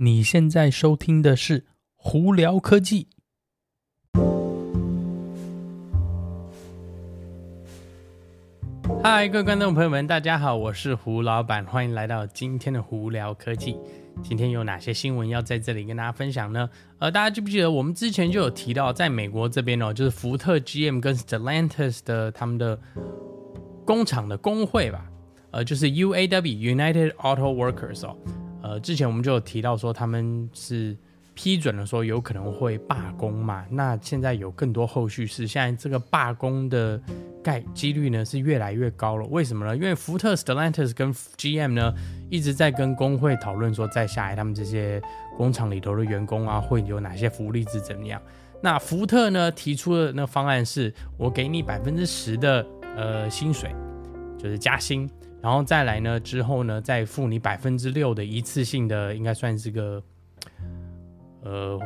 你现在收听的是《胡聊科技》。嗨，各位观众朋友们，大家好，我是胡老板，欢迎来到今天的《胡聊科技》。今天有哪些新闻要在这里跟大家分享呢？呃，大家记不记得我们之前就有提到，在美国这边哦，就是福特、GM 跟 Stellantis 的他们的工厂的工会吧，呃，就是 UAW（United Auto Workers） 哦。呃，之前我们就有提到说他们是批准了说有可能会罢工嘛，那现在有更多后续是现在这个罢工的概几率呢是越来越高了。为什么呢？因为福特、Stellantis 跟 GM 呢一直在跟工会讨论说，在下来他们这些工厂里头的员工啊会有哪些福利是怎么样。那福特呢提出的那方案是我给你百分之十的呃薪水，就是加薪。然后再来呢，之后呢，再付你百分之六的一次性的，应该算是个呃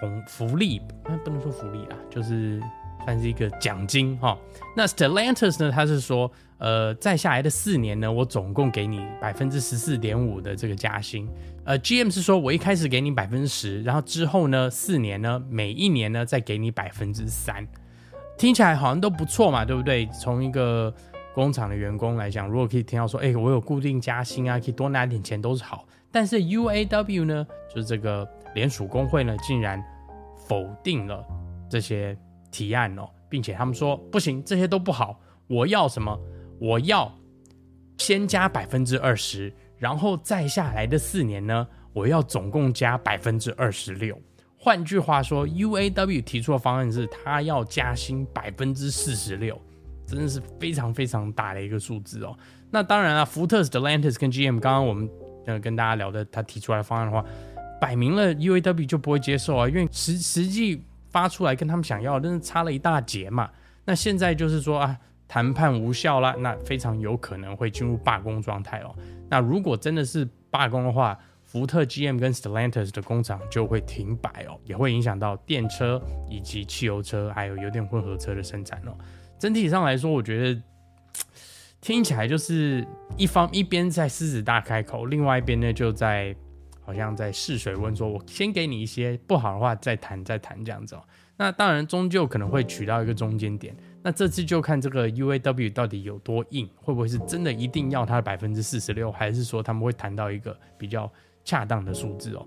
红福利，不能说福利啦，就是算是一个奖金哈。那 Stellantis 呢，他是说，呃，再下来的四年呢，我总共给你百分之十四点五的这个加薪。呃，GM 是说我一开始给你百分之十，然后之后呢，四年呢，每一年呢再给你百分之三，听起来好像都不错嘛，对不对？从一个工厂的员工来讲，如果可以听到说，哎、我有固定加薪啊，可以多拿点钱都是好。但是 UAW 呢，就是这个联署工会呢，竟然否定了这些提案哦，并且他们说不行，这些都不好。我要什么？我要先加百分之二十，然后再下来的四年呢，我要总共加百分之二十六。换句话说，UAW 提出的方案是，他要加薪百分之四十六。真的是非常非常大的一个数字哦。那当然了，福特、Stellantis 跟 GM，刚刚我们呃跟大家聊的，他提出来的方案的话，摆明了 UAW 就不会接受啊，因为实实际发出来跟他们想要的，真的差了一大截嘛。那现在就是说啊，谈判无效了，那非常有可能会进入罢工状态哦。那如果真的是罢工的话，福特、GM 跟 Stellantis 的工厂就会停摆哦，也会影响到电车以及汽油车还有油电混合车的生产哦。整体上来说，我觉得听起来就是一方一边在狮子大开口，另外一边呢就在好像在试水温，说我先给你一些不好的话再谈再谈这样子哦。那当然终究可能会取到一个中间点。那这次就看这个 UAW 到底有多硬，会不会是真的一定要它的百分之四十六，还是说他们会谈到一个比较恰当的数字哦？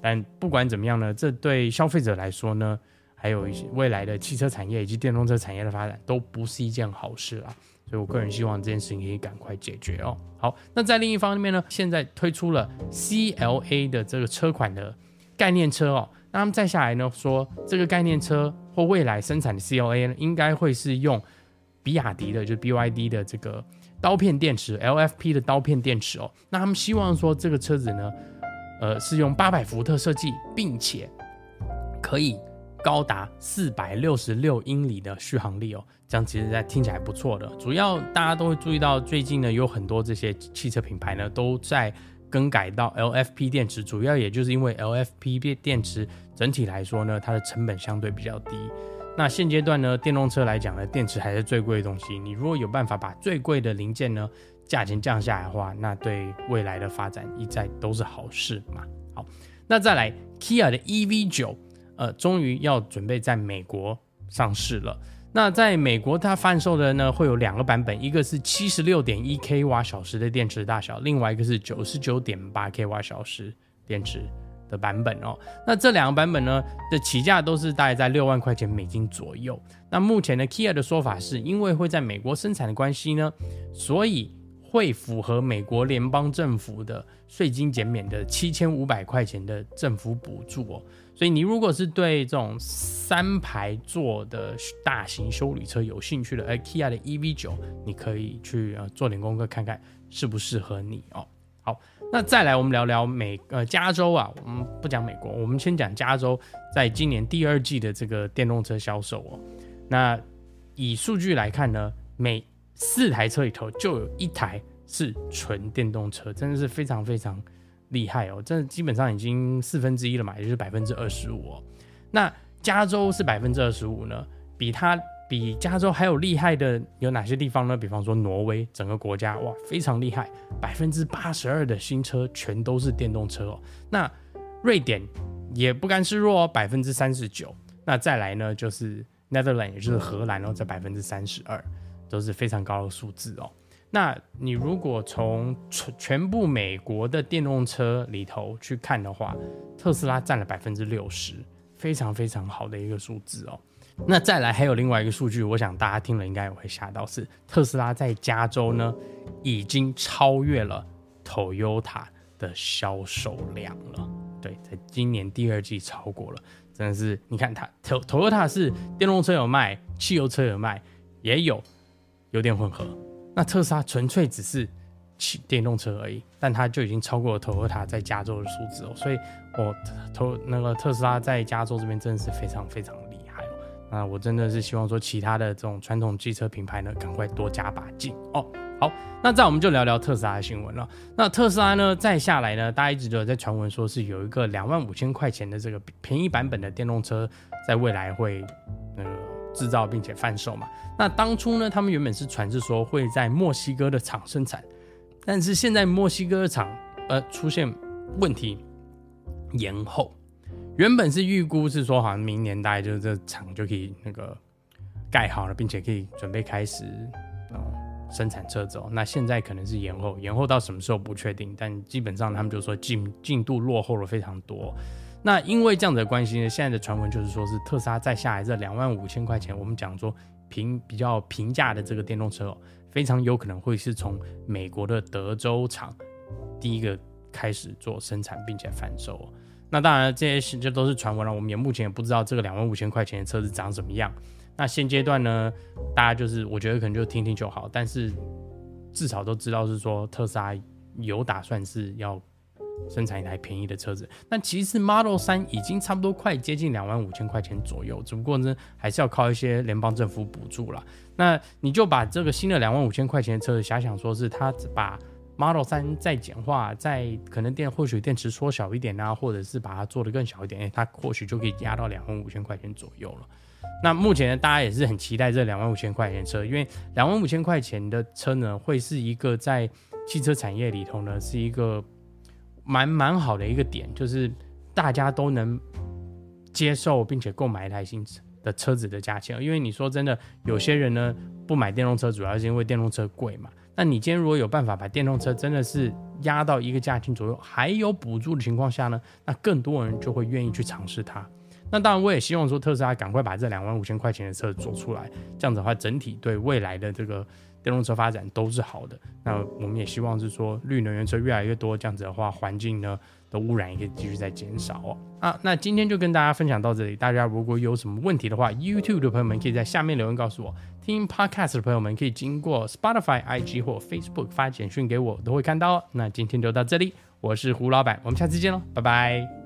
但不管怎么样呢，这对消费者来说呢，还有一些未来的汽车产业以及电动车产业的发展都不是一件好事啊，所以我个人希望这件事情可以赶快解决哦。好，那在另一方面呢，现在推出了 CLA 的这个车款的概念车哦，那他们再下来呢说，这个概念车或未来生产的 CLA 呢，应该会是用比亚迪的，就 BYD 的这个刀片电池 LFP 的刀片电池哦，那他们希望说这个车子呢，呃，是用八百伏特设计，并且可以。高达四百六十六英里的续航力哦，这样其实在听起来不错的。主要大家都会注意到，最近呢有很多这些汽车品牌呢都在更改到 LFP 电池，主要也就是因为 LFP 电池整体来说呢，它的成本相对比较低。那现阶段呢，电动车来讲呢，电池还是最贵的东西。你如果有办法把最贵的零件呢价钱降下来的话，那对未来的发展一再都是好事嘛。好，那再来 Kia 的 EV9。呃，终于要准备在美国上市了。那在美国，它贩售的呢会有两个版本，一个是七十六点一 k 瓦小时的电池大小，另外一个是九十九点八 k 瓦小时电池的版本哦。那这两个版本呢的起价都是大概在六万块钱美金左右。那目前的 Kia 的说法是，因为会在美国生产的关系呢，所以会符合美国联邦政府的税金减免的七千五百块钱的政府补助哦。所以你如果是对这种三排座的大型休旅车有兴趣的，哎，Kia 的 EV9，你可以去呃做点功课看看适不适合你哦。好，那再来我们聊聊美呃加州啊，我们不讲美国，我们先讲加州，在今年第二季的这个电动车销售哦。那以数据来看呢，每四台车里头就有一台是纯电动车，真的是非常非常。厉害哦，这基本上已经四分之一了嘛，也就是百分之二十五哦。那加州是百分之二十五呢？比它比加州还有厉害的有哪些地方呢？比方说挪威，整个国家哇非常厉害，百分之八十二的新车全都是电动车哦。那瑞典也不甘示弱哦，百分之三十九。那再来呢，就是 Netherlands，也就是荷兰哦，在百分之三十二，都是非常高的数字哦。那你如果从全全部美国的电动车里头去看的话，特斯拉占了百分之六十，非常非常好的一个数字哦。那再来还有另外一个数据，我想大家听了应该也会吓到，是特斯拉在加州呢已经超越了 Toyota 的销售量了。对，在今年第二季超过了，真的是你看它 Toyota 是电动车有卖，汽油车有卖，也有油电混合。那特斯拉纯粹只是骑电动车而已，但它就已经超过了 Toyota 在加州的数字哦，所以我投那个特斯拉在加州这边真的是非常非常厉害哦。那我真的是希望说其他的这种传统汽车品牌呢，赶快多加把劲哦。好，那再我们就聊聊特斯拉的新闻了。那特斯拉呢，再下来呢，大家一直都有在传闻说是有一个两万五千块钱的这个便宜版本的电动车，在未来会那个。制造并且贩售嘛，那当初呢，他们原本是传是说会在墨西哥的厂生产，但是现在墨西哥的厂呃出现问题，延后。原本是预估是说好像明年大概就是这厂就可以那个盖好了，并且可以准备开始生产车子哦。那现在可能是延后，延后到什么时候不确定，但基本上他们就说进进度落后了非常多。那因为这样子的关系呢，现在的传闻就是说是特斯拉再下来这两万五千块钱，我们讲说平比较平价的这个电动车哦，非常有可能会是从美国的德州厂第一个开始做生产并且贩售。那当然这些就都是传闻了，我们也目前也不知道这个两万五千块钱的车子长什么样。那现阶段呢，大家就是我觉得可能就听听就好，但是至少都知道是说特斯拉有打算是要。生产一台便宜的车子，那其实 Model 三已经差不多快接近两万五千块钱左右，只不过呢，还是要靠一些联邦政府补助了。那你就把这个新的两万五千块钱的车子，遐想说是它把 Model 三再简化，再可能电或许电池缩小一点啊，或者是把它做得更小一点，哎、欸，它或许就可以压到两万五千块钱左右了。那目前呢，大家也是很期待这两万五千块钱的车，因为两万五千块钱的车呢，会是一个在汽车产业里头呢，是一个。蛮蛮好的一个点，就是大家都能接受并且购买一台新的车子的价钱。因为你说真的，有些人呢不买电动车，主要是因为电动车贵嘛。那你今天如果有办法把电动车真的是压到一个价钱左右，还有补助的情况下呢，那更多人就会愿意去尝试它。那当然，我也希望说特斯拉赶快把这两万五千块钱的车做出来，这样子的话，整体对未来的这个。电动车发展都是好的，那我们也希望是说绿能源车越来越多，这样子的话，环境呢的污染也可以继续在减少哦。啊，那今天就跟大家分享到这里，大家如果有什么问题的话，YouTube 的朋友们可以在下面留言告诉我，听 Podcast 的朋友们可以经过 Spotify、IG 或 Facebook 发简讯给我，都会看到哦。那今天就到这里，我是胡老板，我们下次见喽，拜拜。